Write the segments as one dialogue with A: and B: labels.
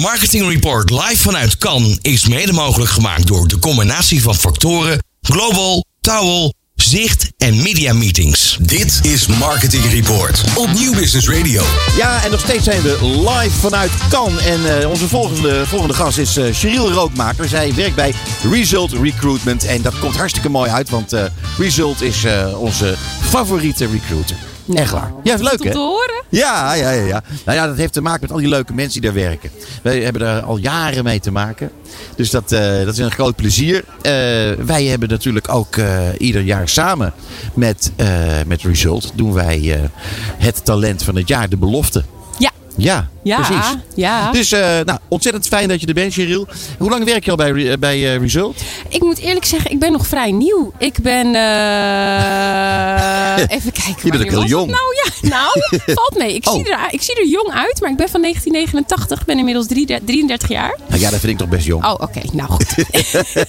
A: Marketing Report live vanuit Cannes is mede mogelijk gemaakt door de combinatie van factoren Global, Towel, Zicht en Media Meetings.
B: Dit is Marketing Report op Nieuw Business Radio.
C: Ja, en nog steeds zijn we live vanuit Cannes. En eh, onze volgende, volgende gast is uh, Cheryl Rookmaker. Zij werkt bij Result Recruitment. En dat komt hartstikke mooi uit, want uh, Result is onze favoriete recruiter. Echt waar. Ja, is leuk
D: om
C: hè?
D: te horen.
C: Ja, ja, ja, ja. Nou ja, dat heeft te maken met al die leuke mensen die daar werken. Wij hebben daar al jaren mee te maken. Dus dat, uh, dat is een groot plezier. Uh, wij hebben natuurlijk ook uh, ieder jaar samen met, met Result doen wij het talent van het jaar, de belofte.
D: Ja.
C: Ja, precies.
D: Ja.
C: Dus uh, nou, ontzettend fijn dat je er bent, Cheryl. Hoe lang werk je al bij, bij uh, Result?
D: Ik moet eerlijk zeggen, ik ben nog vrij nieuw. Ik ben. Even kijken.
C: Je bent ook heel jong.
D: Nou ja, nou, valt mee. Ik, oh. zie er, ik zie er jong uit, maar ik ben van 1989. Ik ben inmiddels 33 jaar.
C: Nou ja, dat vind ik toch best jong.
D: Oh, oké. Okay. Nou goed.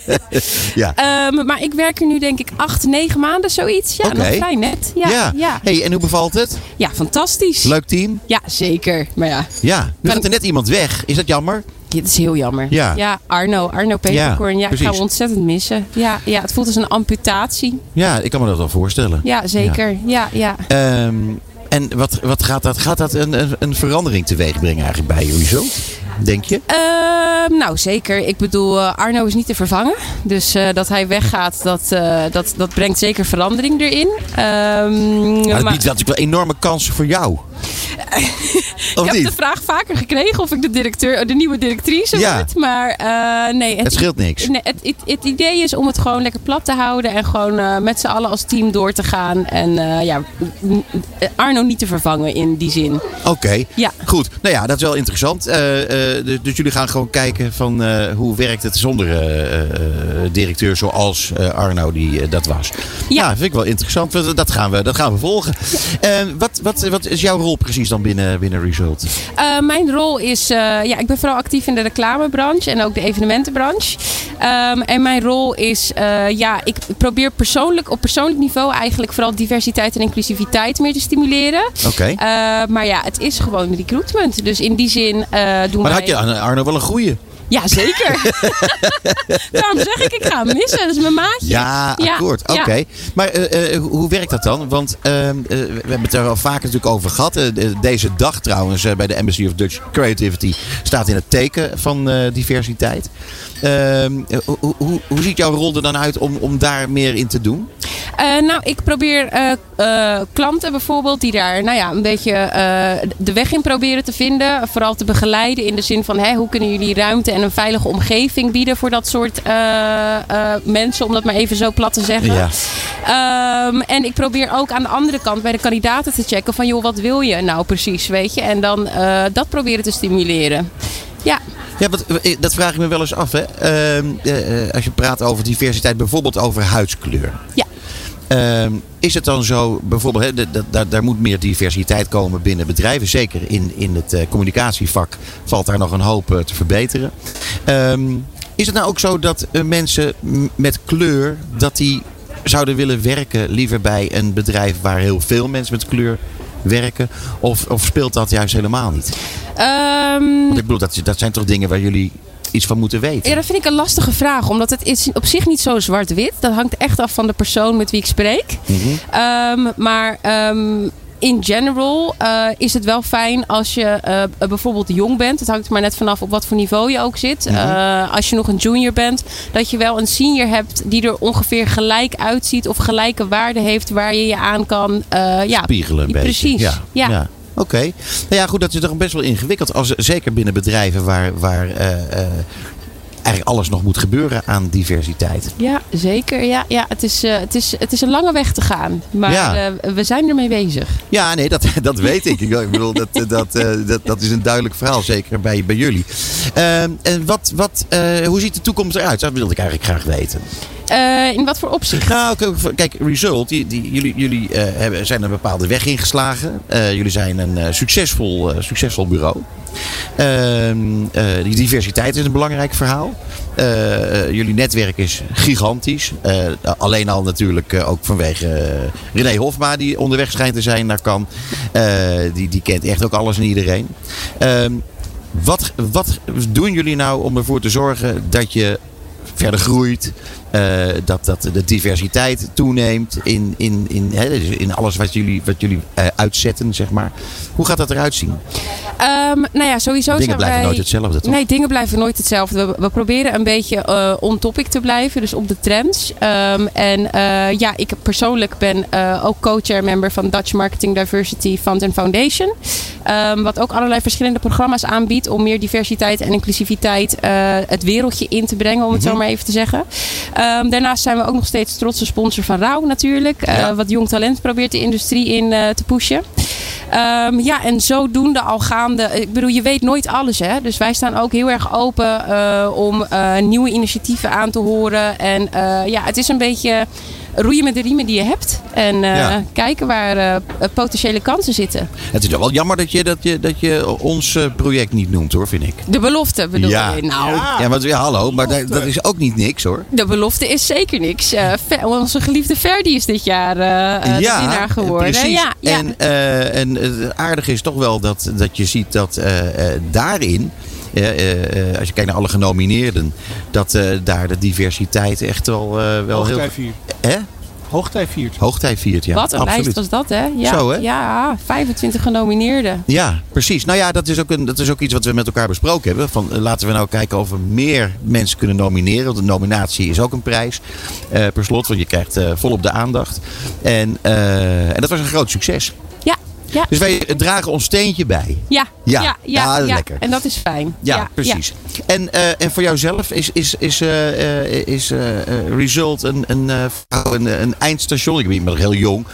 C: ja.
D: Um, maar ik werk er nu denk ik 8, 9 maanden, zoiets. Ja,
C: okay.
D: nog vrij net. Ja,
C: ja.
D: ja.
C: Hey, en hoe bevalt het?
D: Ja, fantastisch.
C: Leuk team?
D: Ja, zeker. Maar ja.
C: Ja, nu gaat er net iemand weg. Is dat jammer?
D: Ja, dat is heel jammer.
C: Ja,
D: ja Arno, Arno Peperkorn. Ja, ja ik ga hem ontzettend missen. Ja, ja, het voelt als een amputatie.
C: Ja, ik kan me dat wel voorstellen.
D: Ja, zeker. Ja, ja.
C: ja. Um, en wat, wat gaat dat, gaat dat een, een, een verandering teweeg brengen eigenlijk bij Result? Denk je?
D: Uh, nou, zeker. Ik bedoel, uh, Arno is niet te vervangen. Dus uh, dat hij weggaat, dat, uh, dat, dat brengt zeker verandering erin. Um,
C: maar dat biedt natuurlijk wel enorme kansen voor jou.
D: ik heb niet? de vraag vaker gekregen of ik de, directeur, de nieuwe directrice
C: ja.
D: word. Maar uh, nee.
C: Het, het scheelt niks.
D: Nee, het, het, het, idee is om het gewoon lekker plat te houden. En gewoon uh, met z'n allen als team door te gaan. En uh, ja, Arno niet te vervangen in die zin.
C: Oké. Okay.
D: Ja.
C: Goed. Nou ja, dat is wel interessant. dus, dus jullie gaan gewoon kijken van hoe werkt het zonder directeur zoals Arno die dat was.
D: Ja.
C: ja. vind ik wel interessant. Dat gaan we, dat gaan we volgen. Ja. wat, wat, wat is jouw rol precies dan binnen, binnen Result?
D: Uh, mijn rol is, uh, ja, ik ben vooral actief in de reclamebranche en ook de evenementenbranche. Um, en mijn rol is, uh, ja, ik probeer persoonlijk, op persoonlijk niveau eigenlijk vooral diversiteit en inclusiviteit meer te stimuleren.
C: Oké. Okay.
D: maar ja, het is gewoon recruitment. Dus in die zin doen
C: maar
D: wij...
C: Maar had je Arno wel een goeie?
D: Ja, zeker. Daarom zeg ik, ik ga hem missen. Dat is mijn maatje.
C: Ja, akkoord. Ja, Oké. Okay. Ja. Maar uh, uh, hoe werkt dat dan? Want uh, we hebben het er al vaker natuurlijk over gehad. deze dag trouwens bij de Embassy of Dutch Creativity staat in het teken van diversiteit. Ehm, hoe, hoe, hoe ziet jouw rol er dan uit om, om daar meer in te doen?
D: nou, ik probeer klanten bijvoorbeeld die daar nou ja, een beetje de weg in proberen te vinden. Vooral te begeleiden in de zin van hè, hoe kunnen jullie ruimte en een veilige omgeving bieden voor dat soort uh, uh, mensen, om dat maar even zo plat te zeggen.
C: Ja.
D: Um, en ik probeer ook aan de andere kant bij de kandidaten te checken van joh, wat wil je nou precies, weet je? En dan uh, dat proberen te stimuleren. Ja.
C: Ja, wat, dat vraag ik me wel eens af. Hè. als je praat over diversiteit, bijvoorbeeld over huidskleur.
D: Ja.
C: Um, is het dan zo, bijvoorbeeld, d- daar moet meer diversiteit komen binnen bedrijven. Zeker in, in het uh, communicatievak valt daar nog een hoop uh, te verbeteren. Um, is het nou ook zo dat uh, mensen met kleur, dat die zouden willen werken liever bij een bedrijf waar heel veel mensen met kleur werken? Of, of speelt dat juist helemaal niet?
D: Um...
C: Want ik bedoel, dat, dat zijn toch dingen waar jullie iets van moeten weten?
D: Ja, dat vind ik een lastige vraag. Omdat het is op zich niet zo zwart-wit. Dat hangt echt af van de persoon met wie ik spreek.
C: Mm-hmm.
D: Um, maar um, in general uh, is het wel fijn als je uh, bijvoorbeeld jong bent. Het hangt er maar net vanaf op wat voor niveau je ook zit.
C: Mm-hmm.
D: Uh, als je nog een junior bent, dat je wel een senior hebt die er ongeveer gelijk uitziet of gelijke waarde heeft waar je je aan kan ja,
C: spiegelen. Een
D: precies.
C: Beetje. Ja.
D: ja.
C: ja. Oké. Okay. Nou ja, goed, dat is toch best wel ingewikkeld. Als, zeker binnen bedrijven waar, waar uh, uh, eigenlijk alles nog moet gebeuren aan diversiteit.
D: Ja, zeker. Ja, ja, het, is, uh, het, is, het is een lange weg te gaan. Maar
C: ja.
D: we zijn ermee bezig.
C: Ja, nee, dat, dat weet ik. ik bedoel, dat, dat, dat, dat is een duidelijk verhaal, zeker bij, bij jullie. en wat, wat, hoe ziet de toekomst eruit? Dat wilde ik eigenlijk graag weten.
D: Uh, in wat voor opzicht?
C: Nou, kijk, Result, die, die, jullie, jullie uh, hebben, zijn een bepaalde weg ingeslagen. Uh, jullie zijn een succesvol, succesvol bureau. die diversiteit is een belangrijk verhaal. jullie netwerk is gigantisch. alleen al natuurlijk ook vanwege René Hofma, die onderweg schijnt te zijn naar Cannes. die, die kent echt ook alles en iedereen. Wat, wat doen jullie nou om ervoor te zorgen dat je verder groeit? Eh, dat, dat de diversiteit toeneemt in, in, in, dus in alles wat jullie, wat jullie eh, uitzetten, zeg maar. Hoe gaat dat eruit zien?
D: Ehm, nou ja, sowieso
C: Dingen
D: zijn
C: blijven
D: wij...
C: nooit hetzelfde, toch?
D: Nee, dingen blijven nooit hetzelfde. We, we proberen een beetje eh, on topic te blijven, dus op de trends. Ehm, en eh, ja, ik persoonlijk ben eh, ook co-chair member van Dutch Marketing Diversity Fund and Foundation. Ehm, wat ook allerlei verschillende programma's aanbiedt om meer diversiteit en inclusiviteit het wereldje in te brengen, om het
C: Mhm.
D: zo maar even te zeggen. Daarnaast zijn we ook nog steeds trotse sponsor van Rauw natuurlijk.
C: Ja.
D: Wat jong talent probeert de industrie in te pushen. Ehm, ja, en zodoende al gaande. Ik bedoel, je weet nooit alles, hè. Dus wij staan ook heel erg open eh, om eh, nieuwe initiatieven aan te horen. En eh, ja, het is een beetje roeien met de riemen die je hebt. En eh,
C: Ja.
D: kijken waar eh, potentiële kansen zitten.
C: Het is wel jammer dat je, dat je, dat je ons eh, project niet noemt, hoor, vind ik.
D: De belofte bedoel
C: Ja.
D: je? Nou,
C: Ja, want ja, hallo, maar dat, dat is ook niet niks, hoor.
D: de belofte is zeker niks. Eh, onze geliefde Ferdi is dit jaar eh, eh, de winnaar geworden.
C: Precies.
D: Ja, ja.
C: En, eh, en het aardige is toch wel dat, dat je ziet dat eh, eh, daarin, als je kijkt naar alle genomineerden, dat eh, daar de diversiteit echt wel, eh, wel heel.
E: Hoogtij viert. Hoogtij viert.
C: Ja.
D: Wat een
C: absoluut.
D: lijst was dat, hè? Ja,
C: Zo, hè?
D: Ja, 25 genomineerden.
C: Ja, precies. Nou ja, dat is, ook een, dat is ook iets wat we met elkaar besproken hebben. Van, eh, laten we nou kijken of we meer mensen kunnen nomineren. Want een nominatie is ook een prijs. eh, per slot, want je krijgt eh, volop de aandacht. En, eh, en dat was een groot succes.
D: Ja.
C: Dus wij dragen ons steentje bij.
D: Ja,
C: Ja,
D: ja,
C: ja,
D: ja,
C: lekker.
D: En dat is fijn.
C: Ja, precies. En, eh, en voor jouzelf is, is, is, eh, eh, is Result een, een, een, een eindstation? Ik ben nog heel jong.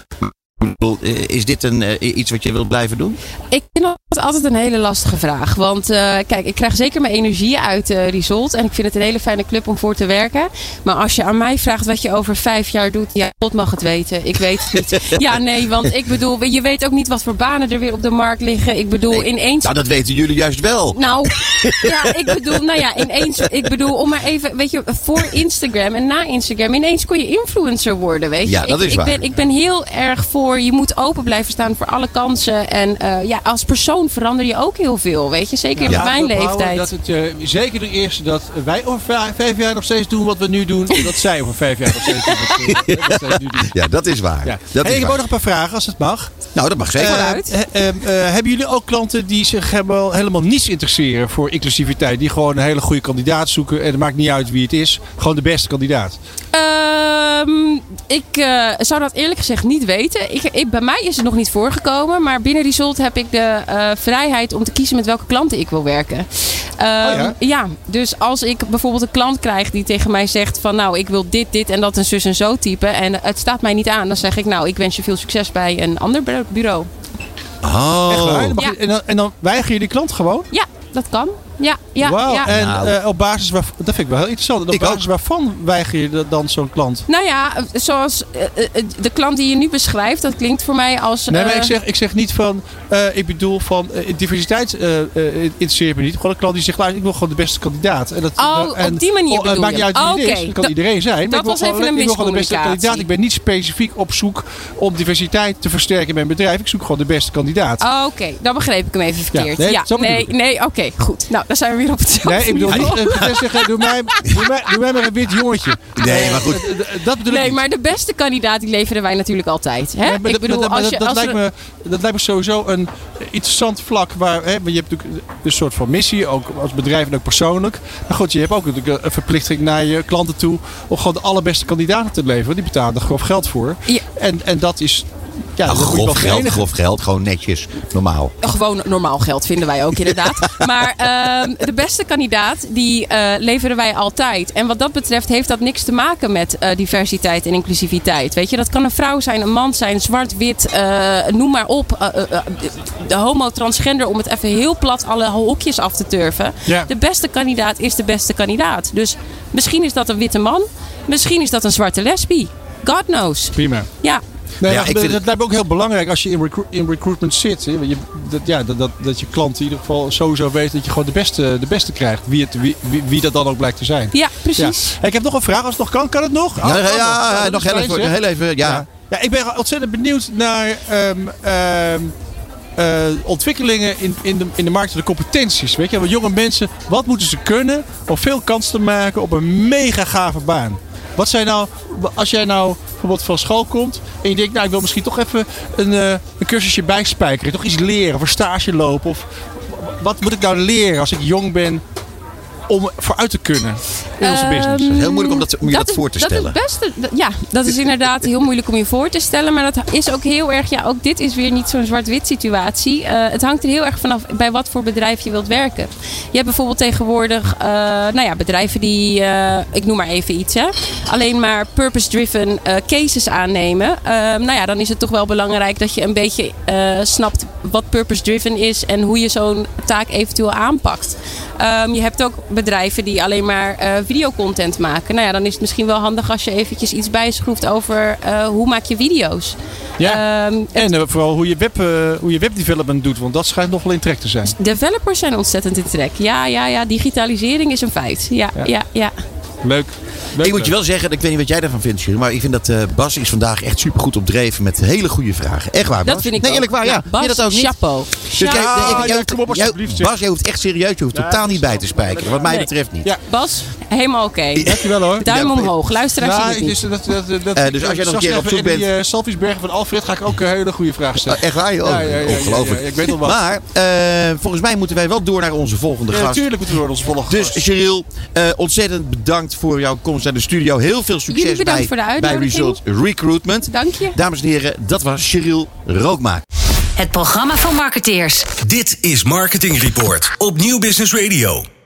C: Is dit een, iets wat je wilt blijven doen?
D: Ik dat altijd een hele lastige vraag. Want eh, kijk, ik krijg zeker mijn energie uit Result. En ik vind het een hele fijne club om voor te werken. Maar als je aan mij vraagt wat je over vijf jaar doet. Ja, God mag het weten. Ik weet het niet. Ja, nee, want ik bedoel, je weet ook niet wat voor banen er weer op de markt liggen. Ik bedoel, ineens
C: Nou, dat weten jullie juist wel.
D: Nou, ja, ik bedoel, nou ja, ineens, ik bedoel, om maar even, weet je, voor Instagram en na Instagram, ineens kon je influencer worden, weet je.
C: Ja, dat
D: ik,
C: is
D: ik
C: waar.
D: Ben, ik ben heel erg voor, je moet open blijven staan voor alle kansen. En eh, ja, als persoon verander je ook heel veel, weet je. Zeker in
E: Ja,
D: mijn leeftijd.
E: Dat het, eh, zeker de eerste dat wij over vijf- jaar nog steeds doen wat we nu doen. en dat zij over vijf jaar nog steeds doen wat we nu doen.
C: Ja, dat is waar.
E: Ja.
C: Dat
E: Hey,
C: is
E: ik heb ook nog een paar vragen als het mag.
C: Nou, dat mag zeker.
E: Eh, hebben jullie ook klanten die zich helemaal, helemaal niets interesseren voor inclusiviteit? Die gewoon een hele goede kandidaat zoeken en het maakt niet uit wie het is. Gewoon de beste kandidaat.
D: Ehm, ik eh, zou dat eerlijk gezegd niet weten. Ik, ik- bij mij is het nog niet voorgekomen. Maar binnen Result heb ik de eh, vrijheid om te kiezen met welke klanten ik wil werken. Ehm,
E: Oh ja?
D: dus als ik bijvoorbeeld een klant krijg die tegen mij zegt van nou ik wil dit, dit en dat en zus en zo type. En het staat mij niet aan. Dan zeg ik nou ik wens je veel succes bij een ander bu- bureau.
C: Oh.
E: Echt waar? Dan mag
D: Ja.
E: en, dan, en dan weiger je die klant gewoon?
D: Ja, dat kan. Ja, ja,
E: Wauw.
D: ja.
E: En
C: Nou.
E: eh, op basis waarvan, dat vind ik wel heel interessant. En op
C: Ik
E: basis
C: ook.
E: waarvan weiger je dan zo'n klant?
D: Nou ja, zoals eh, eh, de klant die je nu beschrijft, dat klinkt voor mij als...
E: Nee, maar ik zeg, ik zeg niet van, eh, ik bedoel van diversiteit interesseert me niet. Gewoon een klant die zegt, luister, ik wil gewoon de beste kandidaat. En dat,
D: Oh,
E: en-
D: op die manier
E: oh, Het maakt
D: je.
E: niet uit wie het
D: Oké,
E: is. Dat kan
D: dat-
E: iedereen zijn. maar
D: dat
E: ik wil
D: was even
E: gewoon,
D: een
E: ik wil gewoon de beste kandidaat. Ik ben niet specifiek op zoek om diversiteit te versterken in mijn bedrijf. Ik zoek gewoon de beste kandidaat.
D: Oh, Oké, dan begreep ik hem even verkeerd.
E: nee,
D: Ja, nee,
E: ik.
D: nee, oké, goed. Nou, dan zijn we weer op hetzelfde
E: Nee, ik bedoel niet eh, zeggen, doe mij, doe, mij, doe mij maar een wit jongetje.
C: Nee, maar goed.
E: Eh, eh, Dat bedoel ik
D: Nee,
E: niet.
D: maar de beste kandidaat die leveren wij natuurlijk altijd. Hè? Ik
E: dat-
D: bedoel, als
E: dat,
D: je...
E: dat
D: Als
E: lijkt
D: er-
E: me, dat lijkt me sowieso een interessant vlak waar. Hè, want je hebt natuurlijk een soort van missie, ook als bedrijf en ook persoonlijk. Maar goed, je hebt ook natuurlijk een verplichting naar je klanten toe om gewoon de allerbeste kandidaten te leveren. Die betalen er gewoon geld voor.
D: Ja.
E: En, en dat is. Ja,
C: Nou, grof geld,
E: verenigen.
C: grof geld. Gewoon netjes, normaal.
D: Gewoon normaal geld vinden wij ook inderdaad. maar ehm, de beste kandidaat, die eh, leveren wij altijd. En wat dat betreft heeft dat niks te maken met eh, diversiteit en inclusiviteit. Weet je, dat kan een vrouw zijn, een man zijn, zwart, wit, eh, noem maar op. De homo, transgender, om het even heel plat alle hokjes af te turven.
E: Ja.
D: De beste kandidaat is de beste kandidaat. Dus misschien is dat een witte man, misschien is dat een zwarte lesbi. God knows.
E: Prima.
D: Ja,
E: Nee,
C: Ja,
E: ja,
C: ik
E: dat,
C: vind
E: dat lijkt me ook heel belangrijk als je in, recru- in recruitment zit. Hè. Je, dat, ja, dat, dat, dat je klant in ieder geval sowieso weet dat je gewoon de beste, de beste krijgt. Wie, het, wie, wie, wie dat dan ook blijkt te zijn.
D: ja
E: Ja.
D: precies.
E: Hey, Ik heb nog een vraag, als het nog kan. Kan het nog?
C: Ja,
E: Oh,
C: ja, ja, nog heel even.
E: zeg.
C: Heel even ja.
E: Ja. ja, ik ben ontzettend benieuwd naar. ehm, ehm, eh, ontwikkelingen in, in, de, in de markt, de competenties. Weet je, want jonge mensen, wat moeten ze kunnen om veel kans te maken op een mega gave baan? Wat zijn nou, als jij nou bijvoorbeeld van school komt en je denkt, nou ik wil misschien toch even een, uh, een cursusje bijspijkeren, toch iets leren of een stage lopen of wat moet ik nou leren als ik jong ben om vooruit te kunnen in onze business?
C: Heel moeilijk om, dat, om je dat,
D: is,
C: voor te
D: dat
C: stellen.
D: Is best, ja, dat is inderdaad heel moeilijk om je voor te stellen. Maar dat is ook heel erg, ja, ook dit is weer niet zo'n zwart-wit situatie. Uh, het hangt er heel erg vanaf bij wat voor bedrijf je wilt werken. Je hebt bijvoorbeeld tegenwoordig, uh, nou ja, bedrijven die, uh, ik noem maar even iets, hè, alleen maar purpose-driven cases aannemen. nou ja, dan is het toch wel belangrijk dat je een beetje snapt wat purpose-driven is en hoe je zo'n taak eventueel aanpakt. Um, je hebt ook bedrijven die alleen maar videocontent maken. Nou ja, dan is het misschien wel handig als je eventjes iets bijschroeft over uh, hoe maak je video's.
E: Ja. Um, en uh, vooral hoe je, web, hoe je webdevelopment doet, want dat schijnt nog wel in trek te zijn.
D: Developers zijn ontzettend in trek. Ja, ja, ja. Digitalisering is een feit. Ja, ja, ja. ja.
E: Leuk. Leuk.
C: Ik moet je wel zeggen, ik weet niet wat jij daarvan vindt, Jules, maar ik vind dat uh, Bas is vandaag echt supergoed op dreven met hele goede vragen. Echt waar, Bas?
D: Dat vind ik
C: nee,
D: ook.
C: eerlijk waar, ja.
D: ja Bas,
C: je dat ook niet?
D: chapeau.
C: Dus
E: Ja,
C: jij,
E: op alsjeblieft,
C: Bas, jij hoeft echt serieus, je hoeft totaal niet bij te spijkeren. Wat mij
D: Nee.
C: betreft niet.
E: Ja.
D: Bas, helemaal oké.
E: Dankjewel hoor.
D: Duim omhoog. Luisteraars
E: Ja, dus, dat, dat, dat,
C: Eh, dus als jij nog een keer op zoek
E: Die
C: bent-
E: uh, Salviesbergen van Alfred ga ik ook een hele goede vraag stellen.
C: Oh, Echt waar, joh?
E: Ja, ja, ja, ja,
C: Ongelooflijk.
E: ik weet wat.
C: Maar eh, volgens mij moeten wij wel door naar onze volgende gast.
E: natuurlijk moeten we door onze volgende
C: Dus
E: gast.
C: Cheryl, eh, ontzettend bedankt voor jouw komst naar de studio. Heel veel succes bij,
D: voor de
C: bij. Result Recruitment.
D: Dank je.
C: Dames en heren, dat was Cheryl Rookmaak.
F: Het programma van marketeers.
B: Dit is Marketing Report op Nieuw Business Radio.